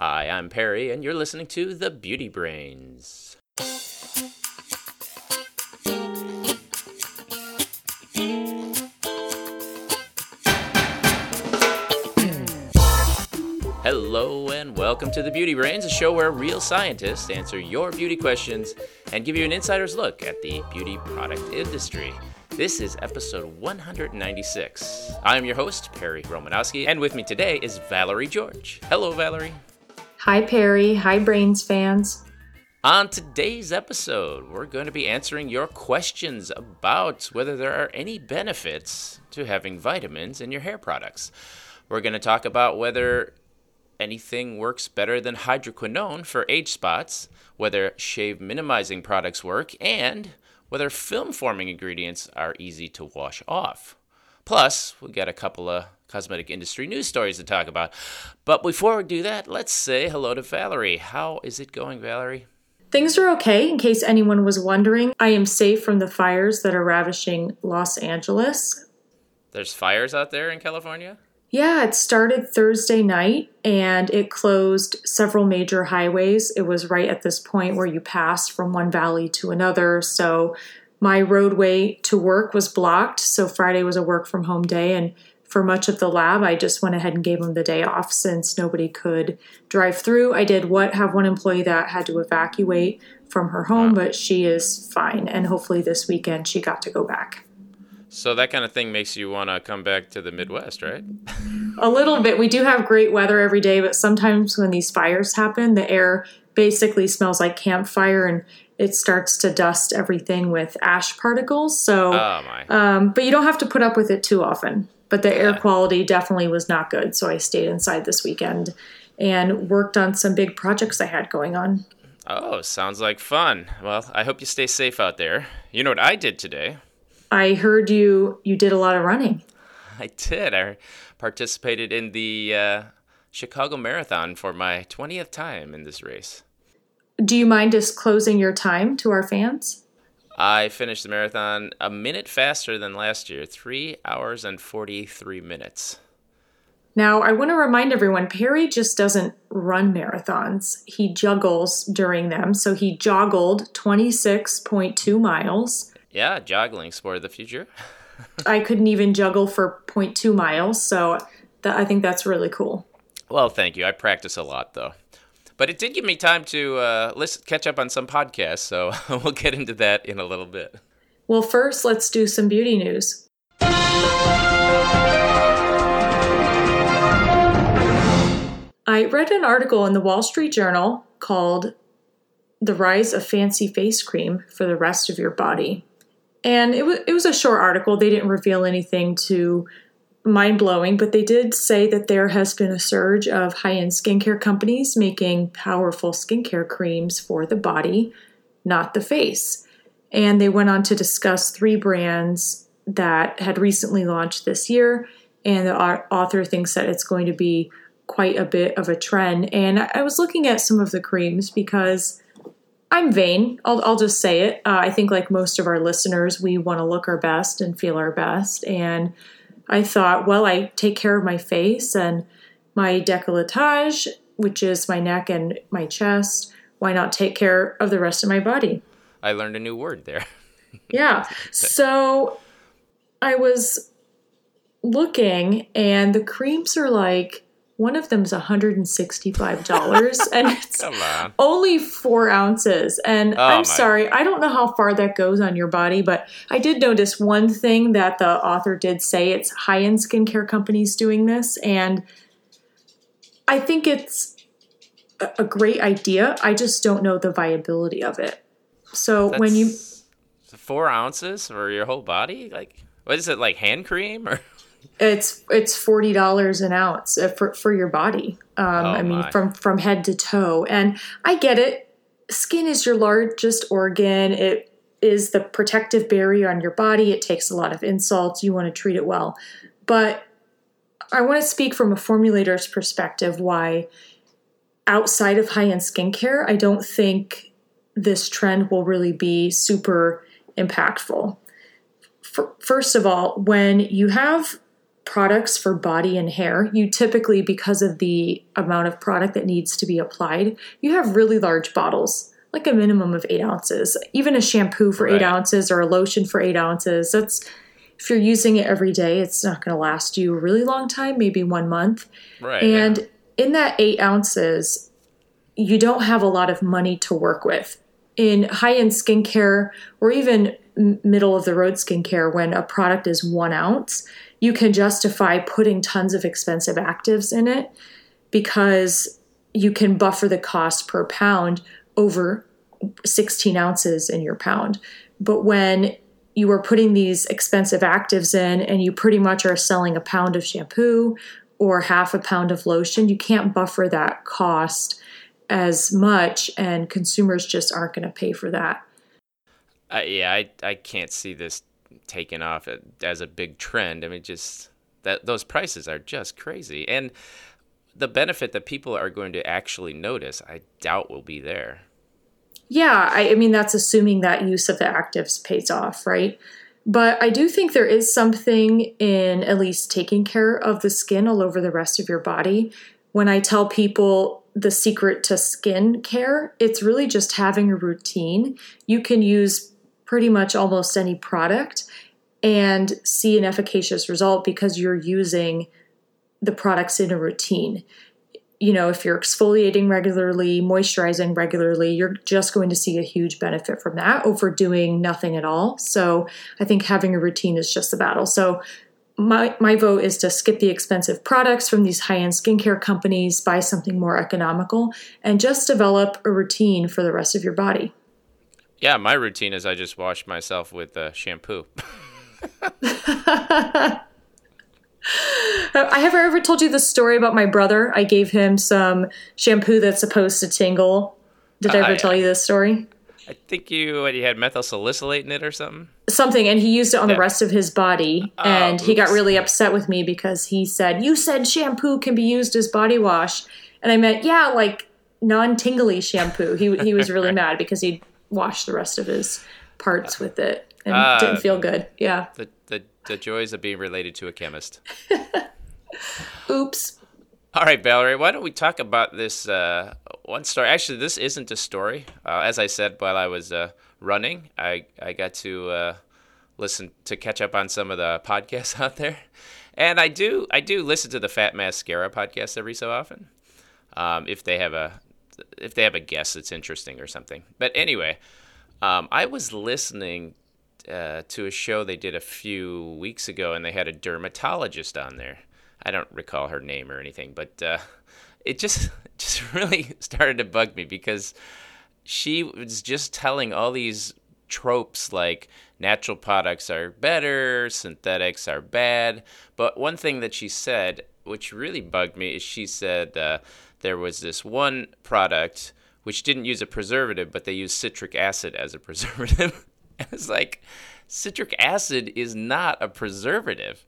Hi, I'm Perry, and you're listening to The Beauty Brains. Hello, and welcome to The Beauty Brains, a show where real scientists answer your beauty questions and give you an insider's look at the beauty product industry. This is episode 196. I am your host, Perry Romanowski, and with me today is Valerie George. Hello, Valerie. Hi, Perry. Hi, Brains fans. On today's episode, we're going to be answering your questions about whether there are any benefits to having vitamins in your hair products. We're going to talk about whether anything works better than hydroquinone for age spots, whether shave minimizing products work, and whether film forming ingredients are easy to wash off. Plus, we got a couple of cosmetic industry news stories to talk about. But before we do that, let's say hello to Valerie. How is it going, Valerie? Things are okay, in case anyone was wondering. I am safe from the fires that are ravishing Los Angeles. There's fires out there in California? Yeah, it started Thursday night and it closed several major highways. It was right at this point where you passed from one valley to another. So my roadway to work was blocked. So Friday was a work from home day. And for much of the lab, I just went ahead and gave them the day off since nobody could drive through. I did what have one employee that had to evacuate from her home, but she is fine. And hopefully this weekend she got to go back. So that kind of thing makes you want to come back to the Midwest, right? A little bit. We do have great weather every day, but sometimes when these fires happen, the air basically smells like campfire and it starts to dust everything with ash particles. So, Oh my. um, but you don't have to put up with it too often. But the air quality definitely was not good. So I stayed inside this weekend and worked on some big projects I had going on. Oh, sounds like fun. Well, I hope you stay safe out there. You know what I did today? I heard you you did a lot of running. I did. I participated in the uh, Chicago Marathon for my 20th time in this race. Do you mind disclosing your time to our fans? I finished the marathon a minute faster than last year, three hours and 43 minutes. Now, I want to remind everyone Perry just doesn't run marathons. He juggles during them. So he joggled 26.2 miles. Yeah, joggling sport of the future. I couldn't even juggle for 0.2 miles. So that, I think that's really cool. Well, thank you. I practice a lot, though. But it did give me time to uh, catch up on some podcasts, so we'll get into that in a little bit. Well, first, let's do some beauty news. I read an article in the Wall Street Journal called The Rise of Fancy Face Cream for the Rest of Your Body. And it was, it was a short article. They didn't reveal anything too mind blowing, but they did say that there has been a surge of high end skincare companies making powerful skincare creams for the body, not the face. And they went on to discuss three brands that had recently launched this year. And the author thinks that it's going to be quite a bit of a trend. And I was looking at some of the creams because I'm vain. I'll, I'll just say it. Uh, I think, like most of our listeners, we want to look our best and feel our best. And I thought, well, I take care of my face and my decolletage, which is my neck and my chest. Why not take care of the rest of my body? I learned a new word there. Yeah. So I was looking, and the creams are like one of them is $165, and it's on. only four ounces. And Oh, I'm sorry, I don't know how far that goes on your body, but I did notice one thing that the author did say it's high end skincare companies doing this. And I think it's a- a great idea. I just don't know the viability of it. So when you four ounces for your whole body, like what is it like hand cream or? It's it's forty dollars an ounce uh, for for your body. Um, I mean, Oh, my. from from head to toe. And I get it. Skin is your largest organ. It is the protective barrier on your body. It takes a lot of insults. You want to treat it well, but I want to speak from a formulator's perspective. Why outside of high end skincare, I don't think this trend will really be super impactful. First of all, when you have products for body and hair, you typically, because of the amount of product that needs to be applied, you have really large bottles, like a minimum of eight ounces. Even a shampoo for right. eight ounces or a lotion for eight ounces. That's if you're using it every day, it's not going to last you a really long time, maybe one month. Right. And in that eight ounces, you don't have a lot of money to work with. In high end skincare or even middle of the road skincare, when a product is one ounce, you can justify putting tons of expensive actives in it because you can buffer the cost per pound over 16 ounces in your pound. But when you are putting these expensive actives in and you pretty much are selling a pound of shampoo or half a pound of lotion, you can't buffer that cost as much, and consumers just aren't going to pay for that. Uh, yeah, I, I can't see this taken off as a big trend. I mean, just that those prices are just crazy, and the benefit that people are going to actually notice, I doubt will be there. Yeah, I, I mean, that's assuming that use of the actives pays off, right? But I do think there is something in at least taking care of the skin all over the rest of your body. When I tell people the secret to skin care, it's really just having a routine. You can use pretty much almost any product and see an efficacious result because you're using the products in a routine you know, if you're exfoliating regularly, moisturizing regularly, you're just going to see a huge benefit from that over doing nothing at all. So I think having a routine is just the battle. So my, my vote is to skip the expensive products from these high end skincare companies, buy something more economical, and just develop a routine for the rest of your body. Yeah, my routine is I just wash myself with uh, shampoo. I have ever told you the story about my brother. I gave him some shampoo that's supposed to tingle. Did I ever uh, tell you this story? I think you what, you had methyl salicylate in it or something. Something, and he used it on yeah. the rest of his body, oh, and he got really upset with me because he said, "You said shampoo can be used as body wash," and I meant, "Yeah, like non-tingly shampoo." He he was really mad because he washed the rest of his parts with it and uh, didn't feel good. Yeah. The the the joys of being related to a chemist. Oops. All right, Valerie, why don't we talk about this uh, one story? Actually, this isn't a story. Uh, as I said while I was uh, running, I, I got to uh, listen to catch up on some of the podcasts out there. And I do I do listen to the Fat Mascara podcast every so often. Um, if they have a if they have a guest that's interesting or something. But anyway, um, I was listening uh, to a show they did a few weeks ago, and they had a dermatologist on there. I don't recall her name or anything, but uh, it just just really started to bug me because she was just telling all these tropes like natural products are better, synthetics are bad. But one thing that she said, which really bugged me, is she said uh, there was this one product which didn't use a preservative, but they used citric acid as a preservative. it's like citric acid is not a preservative.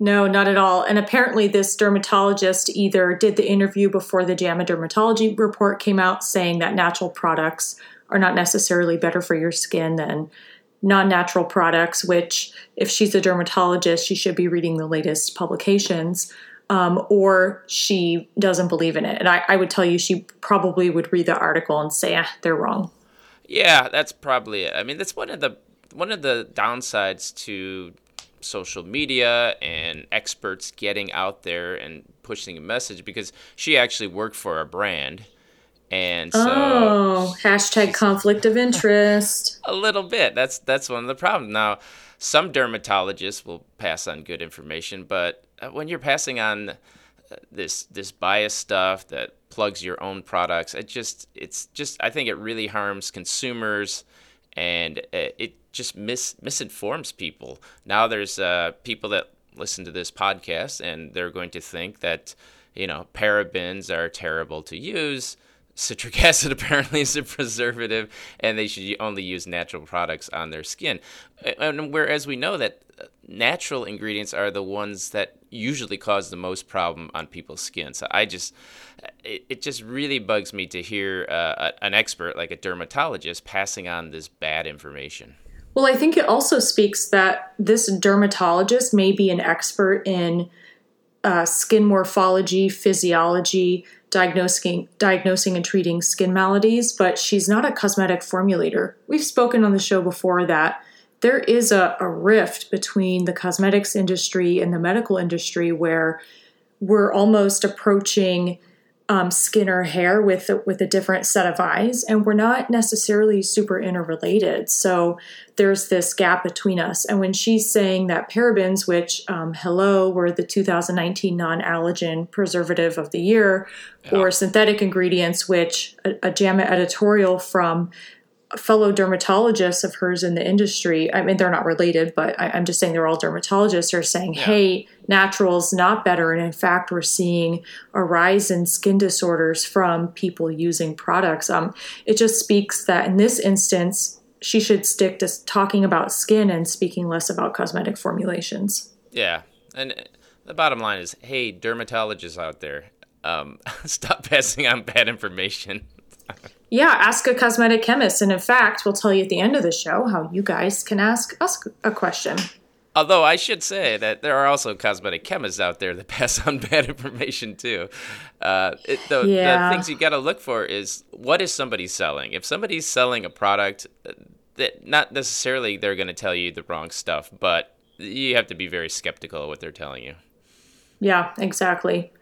No, not at all. And apparently, this dermatologist either did the interview before the JAMA Dermatology report came out saying that natural products are not necessarily better for your skin than non natural products, which, if she's a dermatologist, she should be reading the latest publications. Um, or she doesn't believe in it. And I, I, would tell you she probably would read the article and say, ah, they're wrong. Yeah, that's probably it. I mean, that's one of the one of the downsides to social media and experts getting out there and pushing a message because she actually worked for a brand. And so Oh, hashtag conflict of interest. a little bit. That's that's one of the problems. Now, some dermatologists will pass on good information, but uh, when you're passing on this this bias stuff that plugs your own products, it just it's just I think it really harms consumers and it just mis- misinforms people. Now there's uh, people that listen to this podcast and they're going to think that you know parabens are terrible to use. Citric acid apparently is a preservative, and they should only use natural products on their skin. And whereas we know that uh, natural ingredients are the ones that usually cause the most problem on people's skin. So I just, it, it just really bugs me to hear uh, an expert like a dermatologist passing on this bad information. Well, I think it also speaks that this dermatologist may be an expert in uh, skin morphology, physiology, diagnosing, diagnosing and treating skin maladies, but she's not a cosmetic formulator. We've spoken on the show before that there is a, a rift between the cosmetics industry and the medical industry where we're almost approaching um, skin or hair with with a different set of eyes, and we're not necessarily super interrelated. So there's this gap between us. And when she's saying that parabens, which um, hello, were the 2019 non-allergen preservative of the year, yeah. or synthetic ingredients, which a, a JAMA editorial from fellow dermatologists of hers in the industry, I mean, they're not related, but I, am just saying they're all dermatologists, are saying, yeah. hey, natural is not better. And in fact, we're seeing a rise in skin disorders from people using products. Um, it just speaks that in this instance, she should stick to talking about skin and speaking less about cosmetic formulations. Yeah. And the bottom line is hey, dermatologists out there, um, stop passing on bad information. Yeah, ask a cosmetic chemist. And in fact, we'll tell you at the end of the show how you guys can ask us a question. Although I should say that there are also cosmetic chemists out there that pass on bad information too. Uh, it, the, yeah. the things you got to look for is what is somebody selling? If somebody's selling a product uh, that not necessarily they're going to tell you the wrong stuff, but you have to be very skeptical of what they're telling you. Yeah, exactly.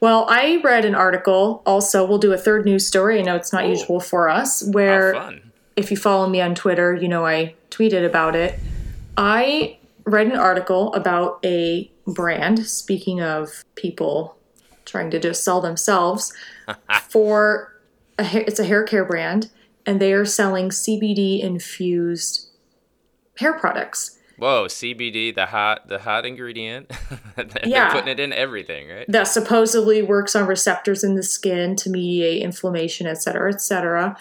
Well, I read an article. Also, we'll do a third news story. I know it's not Ooh. usual for us. Where, if you follow me on Twitter, you know I tweeted about it. I read an article about a brand. Speaking of people trying to just sell themselves, for a hair, it's a hair care brand, and they are selling CBD infused hair products. Whoa, CBD, the hot the hot ingredient. yeah. They're putting it in everything, right? That supposedly works on receptors in the skin to mediate inflammation, et cetera, et cetera.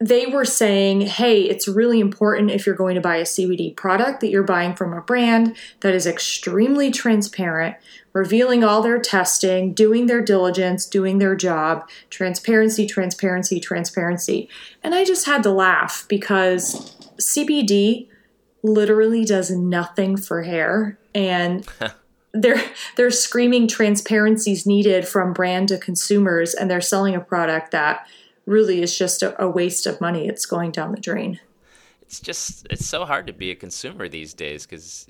They were saying, hey, it's really important if you're going to buy a CBD product that you're buying from a brand that is extremely transparent, revealing all their testing, doing their diligence, doing their job. Transparency, transparency, transparency. And I just had to laugh because CBD literally does nothing for hair. And they're they're screaming transparencies needed from brand to consumers and they're selling a product that really is just a, a waste of money. It's going down the drain. It's just it's so hard to be a consumer these days because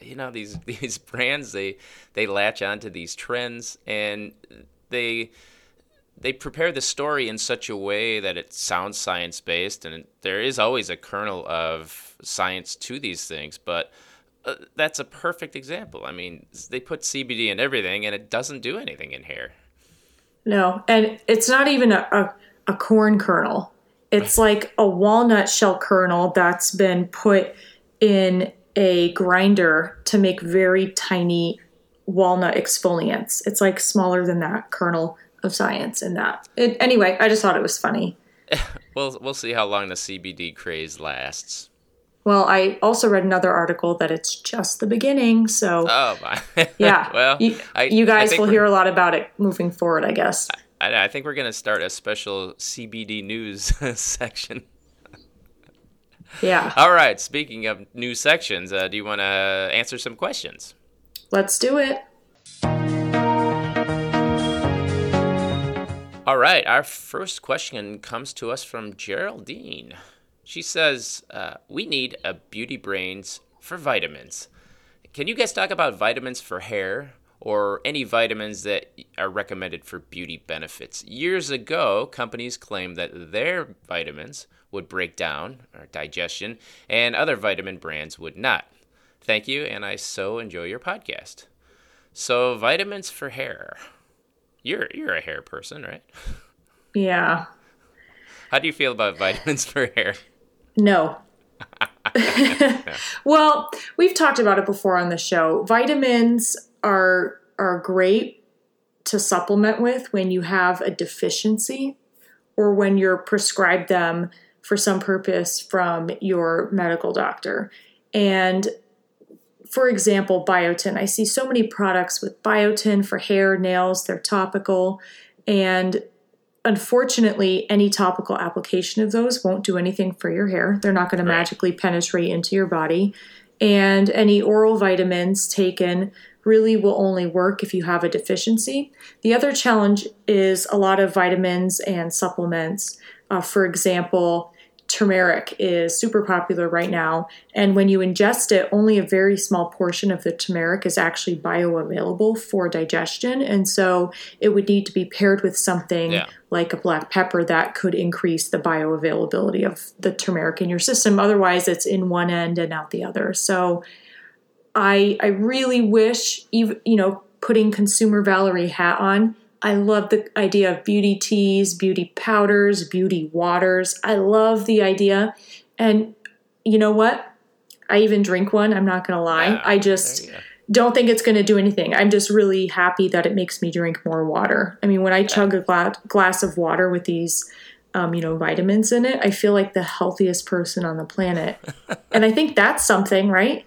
you know these these brands they they latch onto these trends and they they prepare the story in such a way that it sounds science based, and there is always a kernel of science to these things, but uh, that's a perfect example. I mean, they put CBD in everything, and it doesn't do anything in hair. No, and it's not even a, a, a corn kernel. It's like a walnut shell kernel that's been put in a grinder to make very tiny walnut exfoliants. It's like smaller than that kernel of science in that. It, anyway, I just thought it was funny. we'll we'll see how long the CBD craze lasts. Well, I also read another article that it's just the beginning. So, oh my, yeah. well, you, I, you guys will hear a lot about it moving forward, I guess. I, I think we're going to start a special CBD news section. Yeah. All right. Speaking of new sections, uh, do you want to answer some questions? Let's do it. All right, our first question comes to us from Geraldine. She says, uh, We need a beauty brains for vitamins. Can you guys talk about vitamins for hair or any vitamins that are recommended for beauty benefits? Years ago, companies claimed that their vitamins would break down or digestion, and other vitamin brands would not. Thank you, and I so enjoy your podcast. So, vitamins for hair. You're you're a hair person, right? Yeah. How do you feel about vitamins for hair? No. well, we've talked about it before on the show. Vitamins are are great to supplement with when you have a deficiency or when you're prescribed them for some purpose from your medical doctor. And for example, biotin. I see so many products with biotin for hair, nails, they're topical. And unfortunately, any topical application of those won't do anything for your hair. They're not going Right. to magically penetrate into your body. And any oral vitamins taken really will only work if you have a deficiency. The other challenge is a lot of vitamins and supplements. Uh, for example, turmeric is super popular right now. And when you ingest it, only a very small portion of the turmeric is actually bioavailable for digestion. And so it would need to be paired with something Yeah. like a black pepper that could increase the bioavailability of the turmeric in your system. Otherwise, it's in one end and out the other. So I I really wish even you know putting consumer Valerie hat on. I love the idea of beauty teas, beauty powders, beauty waters. I love the idea. And you know what? I even drink one. I'm not going to lie. Yeah, I just there you go. don't think it's going to do anything. I'm just really happy that it makes me drink more water. I mean, when I chug a gla- glass of water with these, um, you know, vitamins in it, I feel like the healthiest person on the planet. and I think that's something, right?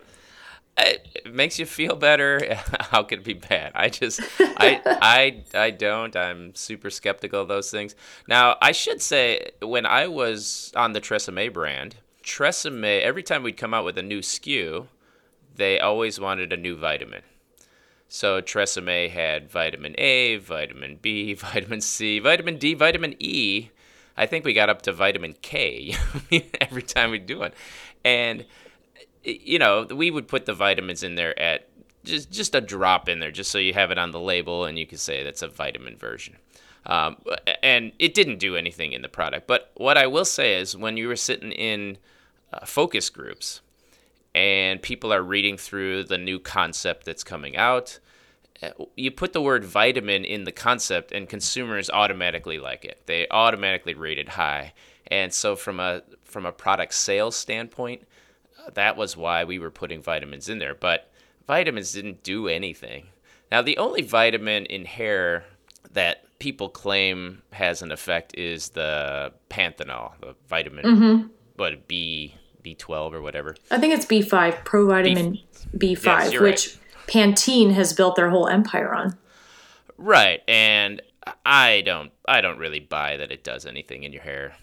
It, it makes you feel better. How could it be bad? I just, I, I, I don't. I'm super skeptical of those things. Now, I should say, when I was on the Tresemme brand, Tresemme, every time we'd come out with a new SKU, they always wanted a new vitamin. So Tresemme had vitamin A, vitamin B, vitamin C, vitamin D, vitamin E. I think we got up to vitamin K every time we do one. And you know, we would put the vitamins in there at just just a drop in there, just so you have it on the label and you can say that's a vitamin version. Um, and it didn't do anything in the product. But what I will say is, when you were sitting in uh, focus groups and people are reading through the new concept that's coming out, uh, you put the word vitamin in the concept, and consumers automatically like it. They automatically rate it high. And so, from a from a product sales standpoint, that was why we were putting vitamins in there. But vitamins didn't do anything. Now, the only vitamin in hair that people claim has an effect is the panthenol, the vitamin, mm-hmm. what B B twelve or whatever. I think it's B5, provitamin B5, Yes, which Pantene has built their whole empire on. Right, and I don't I don't really buy that it does anything in your hair,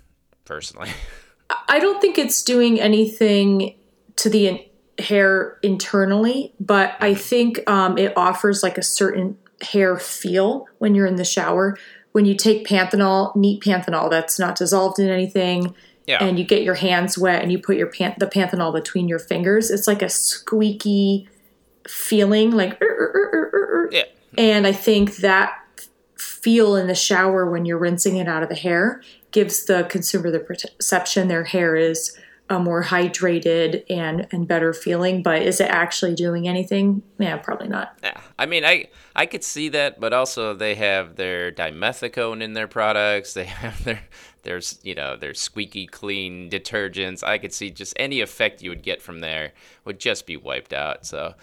personally. I don't think it's doing anything to the in- hair internally, but I think um, it offers like a certain hair feel when you're in the shower. When you take panthenol, neat panthenol that's not dissolved in anything, Yeah. and you get your hands wet and you put your pan- the panthenol between your fingers, it's like a squeaky feeling, like. "Er, er, er, er, er, er." yeah. And I think that feel in the shower when you're rinsing it out of the hair gives the consumer the perception their hair is a more hydrated and and better feeling. But is it actually doing anything? Yeah, probably not. Yeah, I mean, I I could see that, but also they have their dimethicone in their products. They have their there's you know their squeaky clean detergents. I could see just any effect you would get from there would just be wiped out. So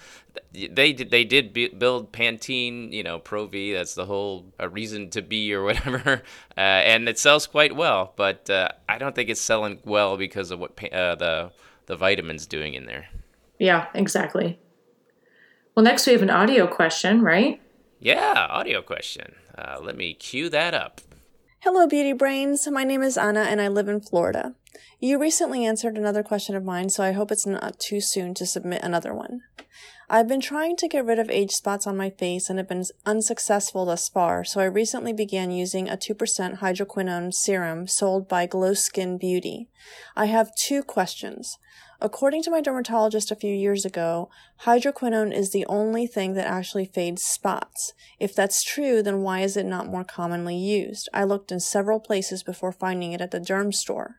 they did they did build Pantene, you know, Pro V. That's the whole uh, reason to be or whatever, uh, and it sells quite well. But uh, I don't think it's selling well because of what uh, the the vitamins doing in there. Yeah, exactly. Well, next we have an audio question, right? Yeah, audio question. Uh, let me cue that up. Hello, Beauty Brains. My name is Anna and I live in Florida. You recently answered another question of mine, so I hope it's not too soon to submit another one. I've been trying to get rid of age spots on my face and have been unsuccessful thus far, so I recently began using a 2% hydroquinone serum sold by Glo Skin Beauty. I have two questions. According to my dermatologist a few years ago, hydroquinone is the only thing that actually fades spots. If that's true, then why is it not more commonly used? I looked in several places before finding it at the Dermstore.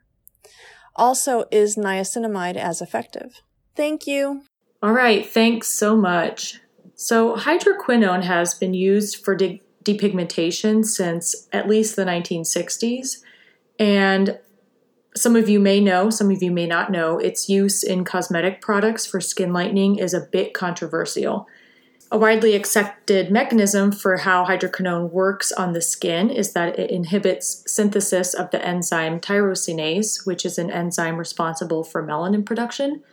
Also, is niacinamide as effective? Thank you. All right, thanks so much. So, hydroquinone has been used for de- depigmentation since at least the 1960s. And some of you may know, some of you may not know, its use in cosmetic products for skin lightening is a bit controversial. A widely accepted mechanism for how hydroquinone works on the skin is that it inhibits synthesis of the enzyme tyrosinase, which is an enzyme responsible for melanin production.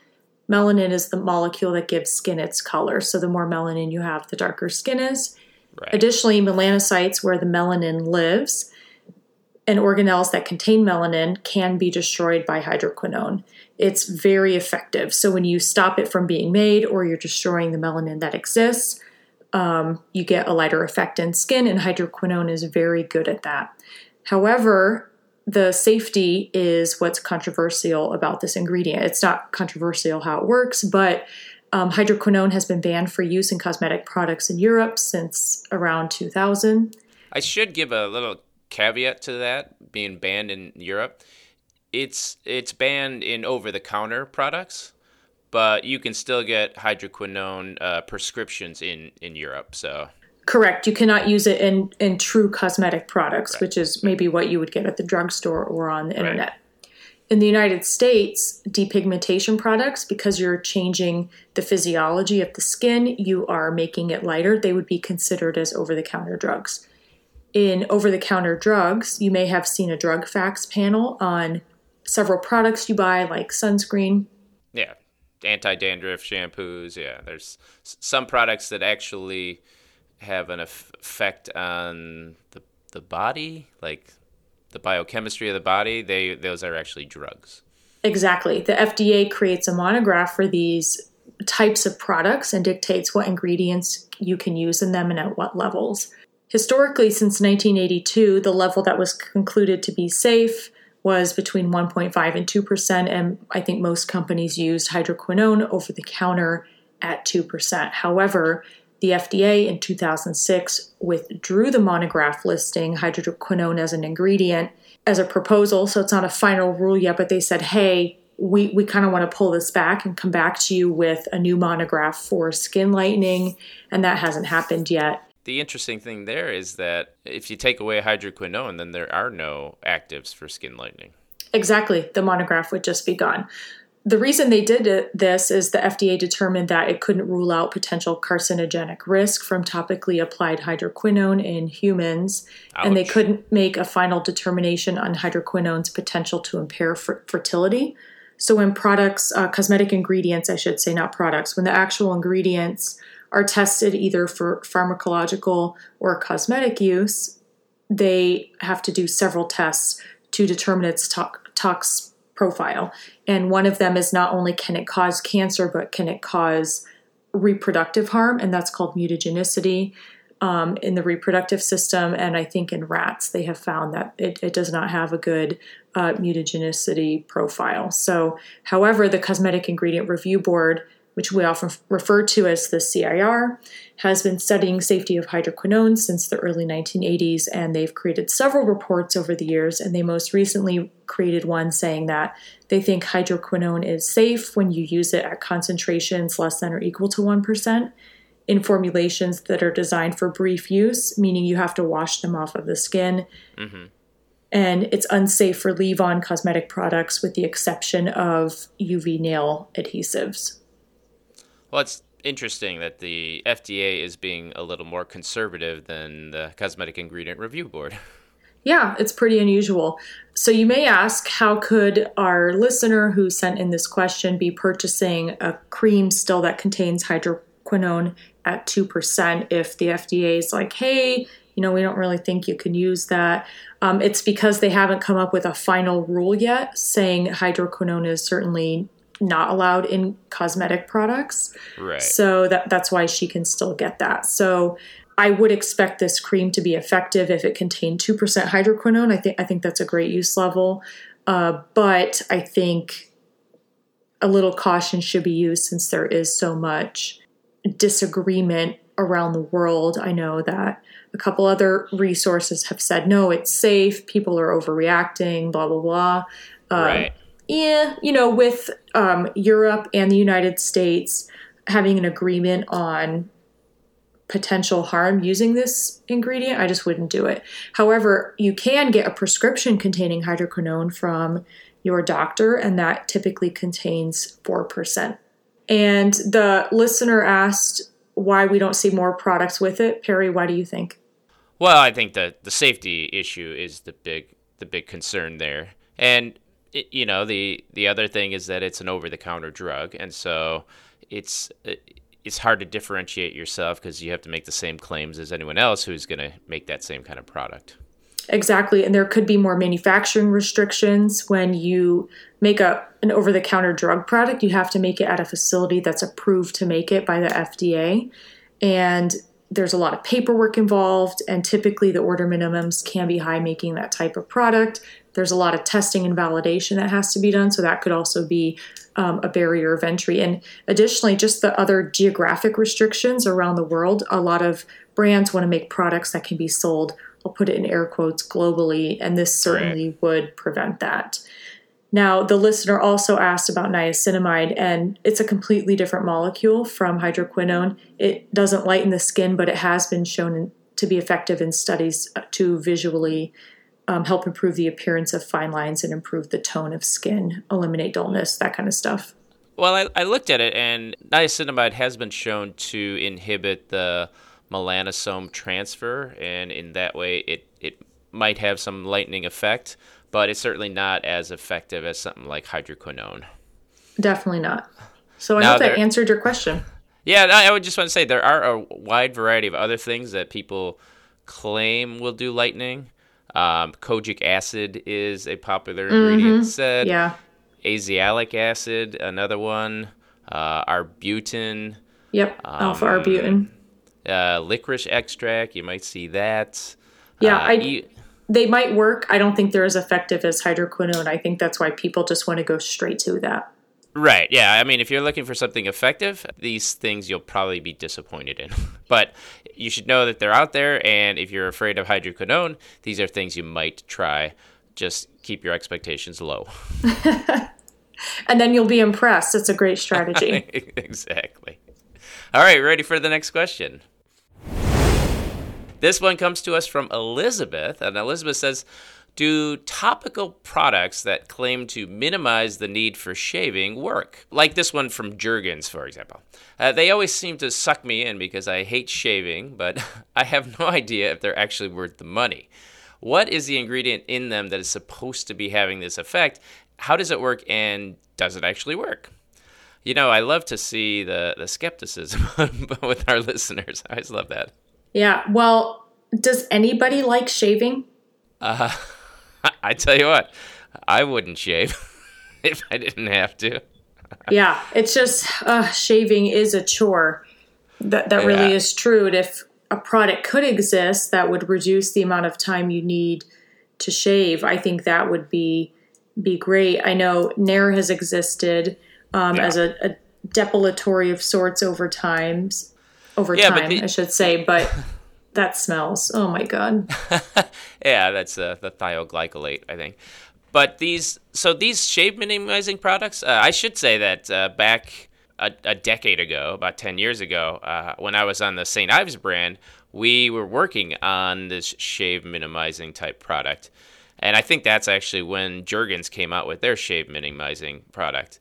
Melanin is the molecule that gives skin its color. So the more melanin you have, the darker skin is. Right. Additionally, melanocytes, where the melanin lives, and organelles that contain melanin can be destroyed by hydroquinone. It's very effective. So when you stop it from being made or you're destroying the melanin that exists, um, you get a lighter effect in skin, and hydroquinone is very good at that. However, the safety is what's controversial about this ingredient. It's not controversial how it works, but um, hydroquinone has been banned for use in cosmetic products in Europe since around 2000. I should give a little caveat to that being banned in Europe. It's it's banned in over-the-counter products, but you can still get hydroquinone uh, prescriptions in in Europe. So Correct. You cannot use it in, in true cosmetic products, right. which is maybe what you would get at the drugstore or on the internet. Right. In the United States, depigmentation products, because you're changing the physiology of the skin, you are making it lighter, they would be considered as over the counter drugs. In over the counter drugs, you may have seen a drug facts panel on several products you buy, like sunscreen. Yeah, anti dandruff shampoos. Yeah, there's some products that actually have an effect on the the body, like the biochemistry of the body. They those are actually drugs. Exactly. The FDA creates a monograph for these types of products and dictates what ingredients you can use in them and at what levels. Historically, since 1982, the level that was concluded to be safe was between 1.5 and 2%, and I think most companies used hydroquinone over the counter at 2%. However, the FDA in 2006 withdrew the monograph listing hydroquinone as an ingredient as a proposal. So it's not a final rule yet, but they said, hey, we, we kind of want to pull this back and come back to you with a new monograph for skin lightening. And that hasn't happened yet. The interesting thing there is that if you take away hydroquinone, then there are no actives for skin lightening. Exactly. The monograph would just be gone the reason they did this is the FDA determined that it couldn't rule out potential carcinogenic risk from topically applied hydroquinone in humans, Ouch. and they couldn't make a final determination on hydroquinone's potential to impair fertility. So, when products, uh, cosmetic ingredients, I should say, not products, when the actual ingredients are tested either for pharmacological or cosmetic use, they have to do several tests to determine its tox profile. And one of them is not only can it cause cancer, but can it cause reproductive harm, and that's called mutagenicity um, in the reproductive system. And I think in rats, they have found that it, it does not have a good uh, mutagenicity profile. So, however, the Cosmetic Ingredient Review Board which we often refer to as the CIR, has been studying safety of hydroquinone since the early 1980s, and they've created several reports over the years. And they most recently created one saying that they think hydroquinone is safe when you use it at concentrations less than or equal to 1% in formulations that are designed for brief use, meaning you have to wash them off of the skin. Mm-hmm. And it's unsafe for leave on cosmetic products with the exception of UV nail adhesives. Well, it's interesting that the FDA is being a little more conservative than the Cosmetic Ingredient Review Board. Yeah, it's pretty unusual. So you may ask, how could our listener who sent in this question be purchasing a cream still that contains hydroquinone at 2% if the FDA is like, hey, you know, we don't really think you can use that. Um, it's because they haven't come up with a final rule yet saying hydroquinone is certainly not allowed in cosmetic products. Right. So that that's why she can still get that. So I would expect this cream to be effective if it contained two percent hydroquinone. I think I think that's a great use level, uh, but I think a little caution should be used since there is so much disagreement around the world. I know that a couple other resources have said no, it's safe. People are overreacting. Blah blah blah. Um, right yeah, you know, with um, Europe and the United States having an agreement on potential harm using this ingredient, I just wouldn't do it. However, you can get a prescription containing hydroquinone from your doctor, and that typically contains 4%. And the listener asked why we don't see more products with it. Perry, why do you think? Well, I think that the safety issue is the big the big concern there. And you know the the other thing is that it's an over the counter drug, and so it's it's hard to differentiate yourself because you have to make the same claims as anyone else who's going to make that same kind of product. Exactly. And there could be more manufacturing restrictions when you make a an over the counter drug product, you have to make it at a facility that's approved to make it by the FDA. And there's a lot of paperwork involved, and typically the order minimums can be high making that type of product. There's a lot of testing and validation that has to be done, so that could also be um, a barrier of entry. And additionally, just the other geographic restrictions around the world. A lot of brands want to make products that can be sold, I'll put it in air quotes, globally, and this certainly right. would prevent that. Now, the listener also asked about niacinamide, and it's a completely different molecule from hydroquinone. It doesn't lighten the skin, but it has been shown to be effective in studies to visually um, help improve the appearance of fine lines and improve the tone of skin, eliminate dullness, that kind of stuff. Well, I, I looked at it, and niacinamide has been shown to inhibit the melanosome transfer, and in that way, it, it might have some lightening effect but it's certainly not as effective as something like hydroquinone. Definitely not. So I now hope that answered your question. Yeah, I would just want to say there are a wide variety of other things that people claim will do lightening. Um, kojic acid is a popular ingredient mm-hmm. said. Yeah. Azelaic acid, another one. Uh, arbutin. Yep, um, alpha arbutin. Uh, licorice extract, you might see that. Yeah, uh, I. E- they might work. I don't think they're as effective as hydroquinone. I think that's why people just want to go straight to that. Right. Yeah. I mean, if you're looking for something effective, these things you'll probably be disappointed in. but you should know that they're out there. And if you're afraid of hydroquinone, these are things you might try. Just keep your expectations low. and then you'll be impressed. It's a great strategy. exactly. All right. Ready for the next question? This one comes to us from Elizabeth, and Elizabeth says, do topical products that claim to minimize the need for shaving work? Like this one from Jergens, for example. Uh, they always seem to suck me in because I hate shaving, but I have no idea if they're actually worth the money. What is the ingredient in them that is supposed to be having this effect? How does it work, and does it actually work? You know, I love to see the, the skepticism with our listeners. I always love that. Yeah. Well, does anybody like shaving? Uh, I tell you what, I wouldn't shave if I didn't have to. yeah, it's just uh, shaving is a chore. That that yeah. really is true. And if a product could exist that would reduce the amount of time you need to shave, I think that would be be great. I know Nair has existed um, yeah. as a, a, depilatory of sorts over times over yeah, time, the, I should say. But that smells. Oh my god. yeah, that's uh, the thioglycolate, I think. But these, so these shave minimizing products, uh, I should say that uh, back a, a, decade ago, about 10 years ago, uh, when I was on the St. Ives brand, we were working on this shave minimizing type product. And I think that's actually when Jergens came out with their shave minimizing product.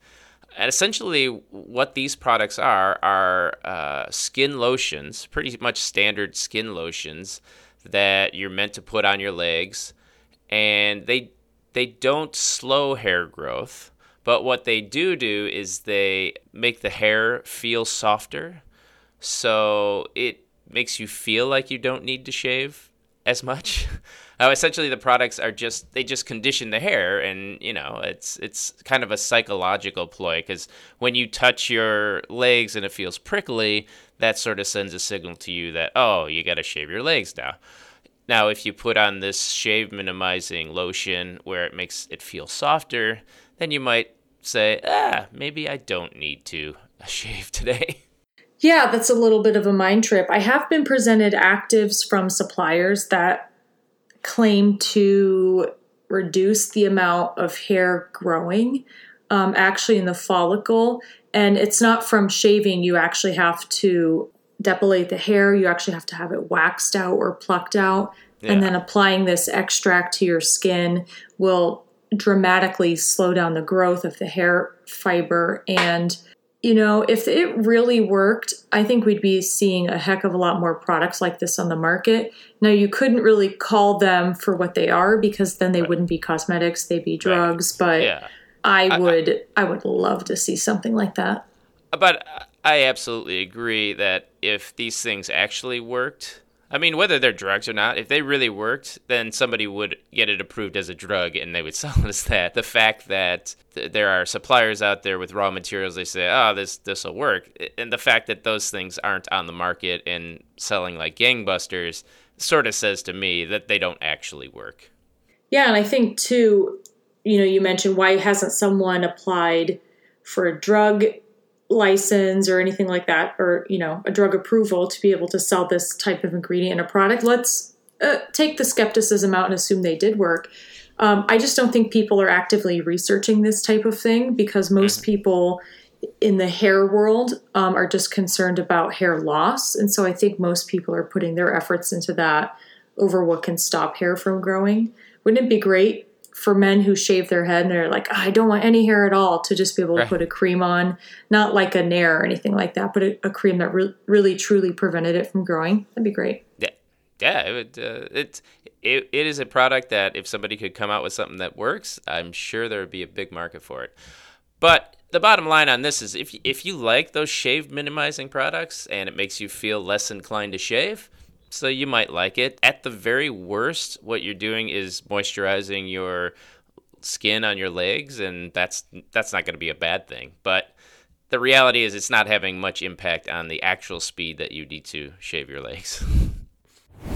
And essentially, what these products are are uh, skin lotions, pretty much standard skin lotions that you're meant to put on your legs, and they they don't slow hair growth, but what they do do is they make the hair feel softer, so it makes you feel like you don't need to shave as much. Essentially, the products are just they just condition the hair, and you know it's it's kind of a psychological ploy because when you touch your legs and it feels prickly, that sort of sends a signal to you that oh you got to shave your legs now. Now, if you put on this shave minimizing lotion where it makes it feel softer, then you might say, ah, maybe I don't need to shave today. Yeah, that's a little bit of a mind trip. I have been presented actives from suppliers that claim to reduce the amount of hair growing um, actually in the follicle. And it's not from shaving, you actually have to depilate the hair, you actually have to have it waxed out or plucked out. Yeah. And then applying this extract to your skin will dramatically slow down the growth of the hair fiber and you know, if it really worked, I think we'd be seeing a heck of a lot more products like this on the market. Now, you couldn't really call them for what they are because then they right. wouldn't be cosmetics; they'd be drugs. Right. But yeah. I would, I, I would love to see something like that. But I absolutely agree that if these things actually worked, I mean, whether they're drugs or not, if they really worked, then somebody would get it approved as a drug and they would sell as that. The fact that th- there are suppliers out there with raw materials, they say, oh, this this will work, and the fact that those things aren't on the market and selling like gangbusters sort of says to me that they don't actually work. Yeah, and I think too, you know, you mentioned why hasn't someone applied for a drug license or anything like that, or you know, a drug approval to be able to sell this type of ingredient in a product. Let's uh, take the skepticism out and assume they did work. Um, I just don't think people are actively researching this type of thing because most mm-hmm. people in the hair world um, are just concerned about hair loss. And so I think most people are putting their efforts into that over what can stop hair from growing. Wouldn't it be great for men who shave their head and they're like, oh, I don't want any hair at all, to just be able right. to put a cream on, not like a Nair or anything like that, but a, a cream that re- really truly prevented it from growing. That'd be great. Yeah, yeah, it would. Uh, it, it it is a product that if somebody could come out with something that works, I'm sure there would be a big market for it. But the bottom line on this is if if you like those shave minimizing products and it makes you feel less inclined to shave, so you might like it. At the very worst, what you're doing is moisturizing your skin on your legs and that's that's not going to be a bad thing. But the reality is it's not having much impact on the actual speed that you need to shave your legs.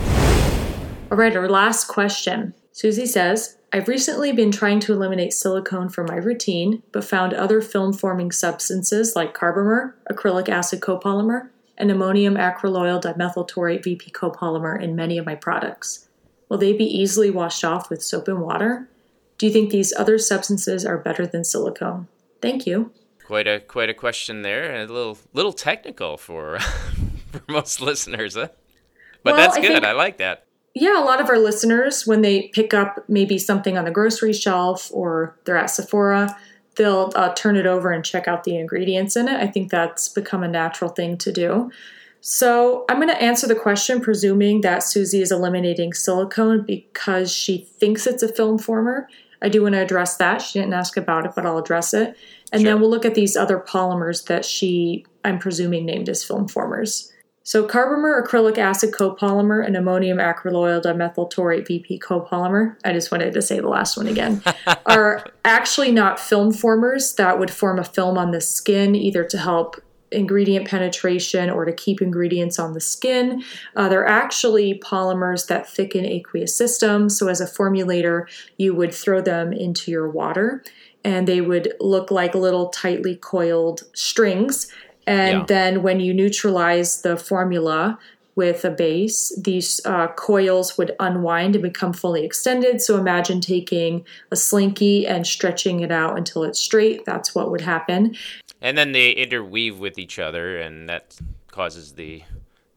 All right, our last question. Susie says, I've recently been trying to eliminate silicone from my routine, but found other film forming substances like carbomer, acrylic acid copolymer, and ammonium acryloyl dimethyltaurate VP copolymer in many of my products. Will they be easily washed off with soap and water? Do you think these other substances are better than silicone? Thank you. Quite a quite a question there, a little little technical for for most listeners, huh? But well, that's good. I, think, I like that. Yeah, a lot of our listeners, when they pick up maybe something on the grocery shelf or they're at Sephora, they'll uh, turn it over and check out the ingredients in it. I think that's become a natural thing to do. So I'm going to answer the question presuming that Susie is eliminating silicone because she thinks it's a film former. I do want to address that. She didn't ask about it, but I'll address it. And sure. then we'll look at these other polymers that she, I'm presuming, named as film formers. So, carbomer acrylic acid copolymer and ammonium acryloyl dimethyl dimethyltaurate VP copolymer, I just wanted to say the last one again, are actually not film formers that would form a film on the skin either to help ingredient penetration or to keep ingredients on the skin. Uh, they're actually polymers that thicken aqueous systems. So, as a formulator, you would throw them into your water and they would look like little tightly coiled strings and yeah. then when you neutralize the formula with a base, these uh, coils would unwind and become fully extended. So imagine taking a slinky and stretching it out until it's straight. That's what would happen. And then they interweave with each other, and that causes the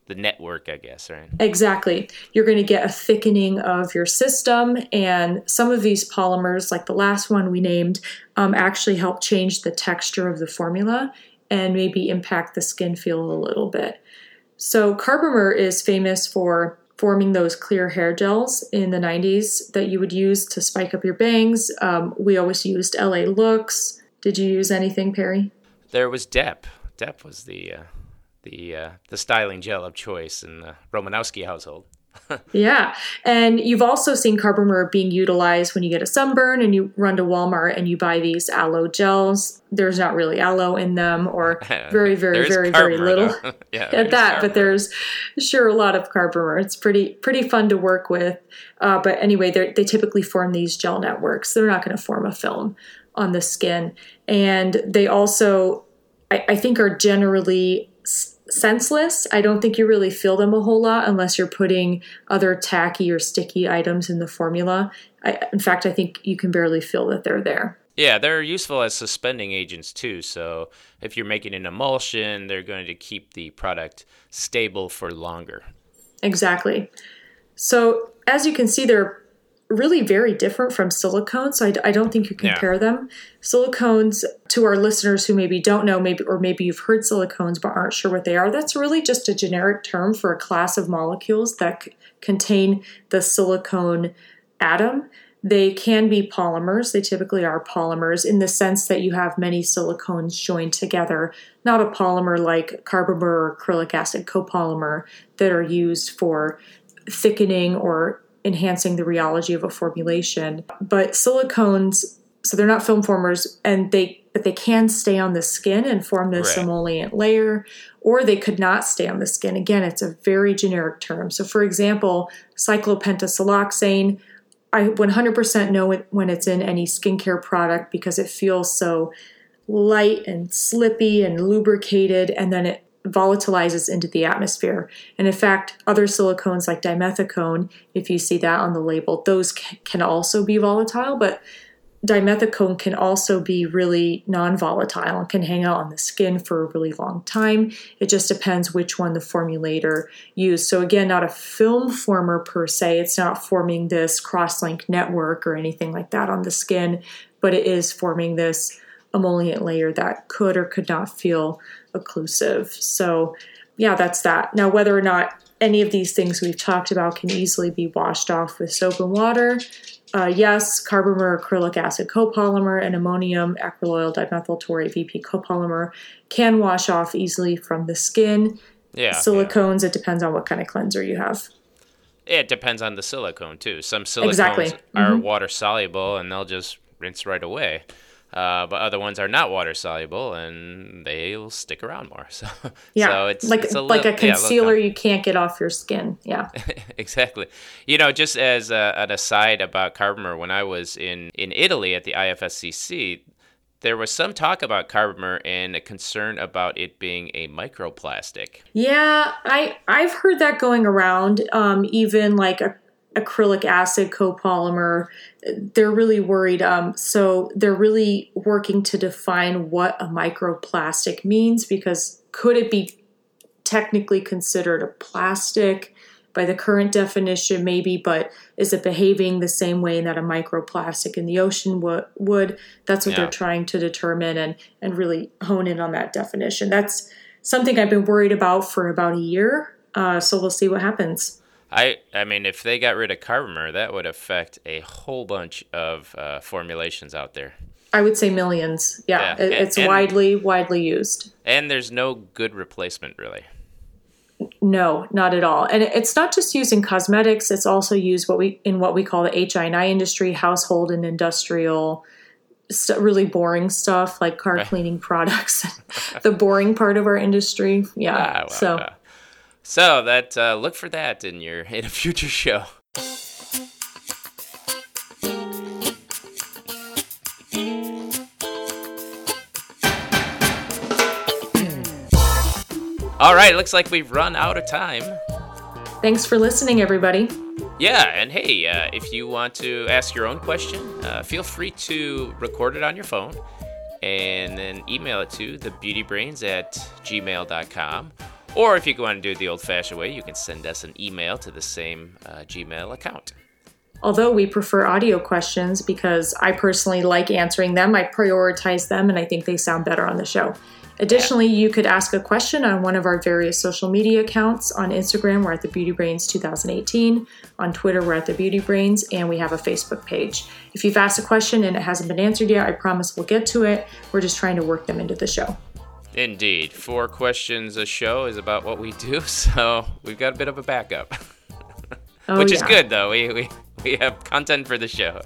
the network, I guess, right? Exactly. You're going to get a thickening of your system, and some of these polymers, like the last one we named, um, actually help change the texture of the formula and maybe impact the skin feel a little bit. So, Carbomer is famous for forming those clear hair gels in the 90s that you would use to spike up your bangs. Um, we always used LA Looks. Did you use anything, Perry? There was Dep. Dep was the uh, the uh, the styling gel of choice in the Romanowski household yeah. And you've also seen carbomer being utilized when you get a sunburn and you run to Walmart and you buy these aloe gels. There's not really aloe in them or very, very, very, very little yeah, at that, carbomer. but there's sure a lot of carbomer. It's pretty, pretty fun to work with. Uh, but anyway, they typically form these gel networks. They're not going to form a film on the skin. And they also, I, I think, are generally senseless. I don't think you really feel them a whole lot unless you're putting other tacky or sticky items in the formula. I, in fact, I think you can barely feel that they're there. Yeah, they're useful as suspending agents too. So if you're making an emulsion, they're going to keep the product stable for longer. Exactly. So as you can see, they're really very different from silicones. So I, I don't think you compare yeah. them. Silicones, to our listeners who maybe don't know, maybe or maybe you've heard silicones but aren't sure what they are, that's really just a generic term for a class of molecules that c- contain the silicone atom. They can be polymers. They typically are polymers in the sense that you have many silicones joined together, not a polymer like carbomer or acrylic acid copolymer that are used for thickening or enhancing the rheology of a formulation. But silicones, so they're not film formers and they but they can stay on the skin and form this right. emollient layer, or they could not stay on the skin. Again, it's a very generic term. So, for example, cyclopentasiloxane, I 100% know it when it's in any skincare product because it feels so light and slippy and lubricated, and then it volatilizes into the atmosphere. And in fact, other silicones like dimethicone, if you see that on the label, those can also be volatile, but dimethicone can also be really non-volatile and can hang out on the skin for a really long time. It just depends which one the formulator used. So again, not a film former per se. It's not forming this cross-link network or anything like that on the skin, but it is forming this emollient layer that could or could not feel occlusive. So yeah, that's that. Now whether or not any of these things we've talked about can easily be washed off with soap and water. Uh, yes, carbomer acrylic acid copolymer and ammonium acryloyl dimethyl taurate VP copolymer can wash off easily from the skin. Yeah. Silicones, yeah. it depends on what kind of cleanser you have. It depends on the silicone too. Some silicones exactly. are mm-hmm. water soluble and they'll just rinse right away. Uh, but other ones are not water soluble and they'll stick around more. So yeah, so it's like it's a like li- a concealer yeah, you can't get off your skin. Yeah, exactly. You know, just as a, an aside about carbomer, when I was in in Italy at the IFSCC, there was some talk about carbomer and a concern about it being a microplastic. Yeah, I I've heard that going around. Um, even like a acrylic acid copolymer. They're really worried. Um, so they're really working to define what a microplastic means because could it be technically considered a plastic? By the current definition, maybe, but is it behaving the same way that a microplastic in the ocean would? would? That's what yeah. they're trying to determine and, and really hone in on that definition. That's something I've been worried about for about a year. Uh, so we'll see what happens. I I mean, if they got rid of carbomer, that would affect a whole bunch of uh, formulations out there. I would say millions. Yeah, yeah. it's and, widely widely used. And there's no good replacement, really. No, not at all. And it's not just used in cosmetics; it's also used what we in what we call the HI&I industry, household and industrial. St- really boring stuff like car cleaning products, the boring part of our industry. Yeah. Ah, well, so. So that uh, look for that in your in a future show. All right, looks like we've run out of time. Thanks for listening, everybody. Yeah, and hey, uh, if you want to ask your own question, uh, feel free to record it on your phone and then email it to thebeautybrains at gmail.com or if you want to do it the old fashioned way, you can send us an email to the same uh, Gmail account. Although we prefer audio questions because I personally like answering them, I prioritize them and I think they sound better on the show. Additionally, yeah. you could ask a question on one of our various social media accounts. On Instagram, we're at the Beauty Brains 2018. On Twitter, we're at the Beauty Brains, and we have a Facebook page. If you've asked a question and it hasn't been answered yet, I promise we'll get to it. We're just trying to work them into the show. Indeed. Four questions a show is about what we do, so we've got a bit of a backup. oh, Which yeah. is good though. We, we we have content for the show.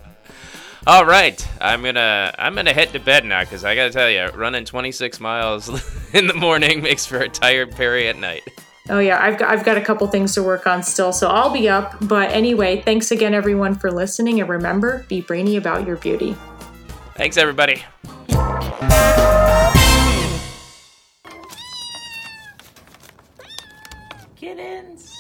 All right, I'm gonna I'm gonna head to bed now because I gotta tell you, running 26 miles in the morning makes for a tired Perry at night. Oh yeah, I've got I've got a couple things to work on still, so I'll be up. But anyway, thanks again everyone for listening, and remember, be brainy about your beauty. Thanks everybody. it ends.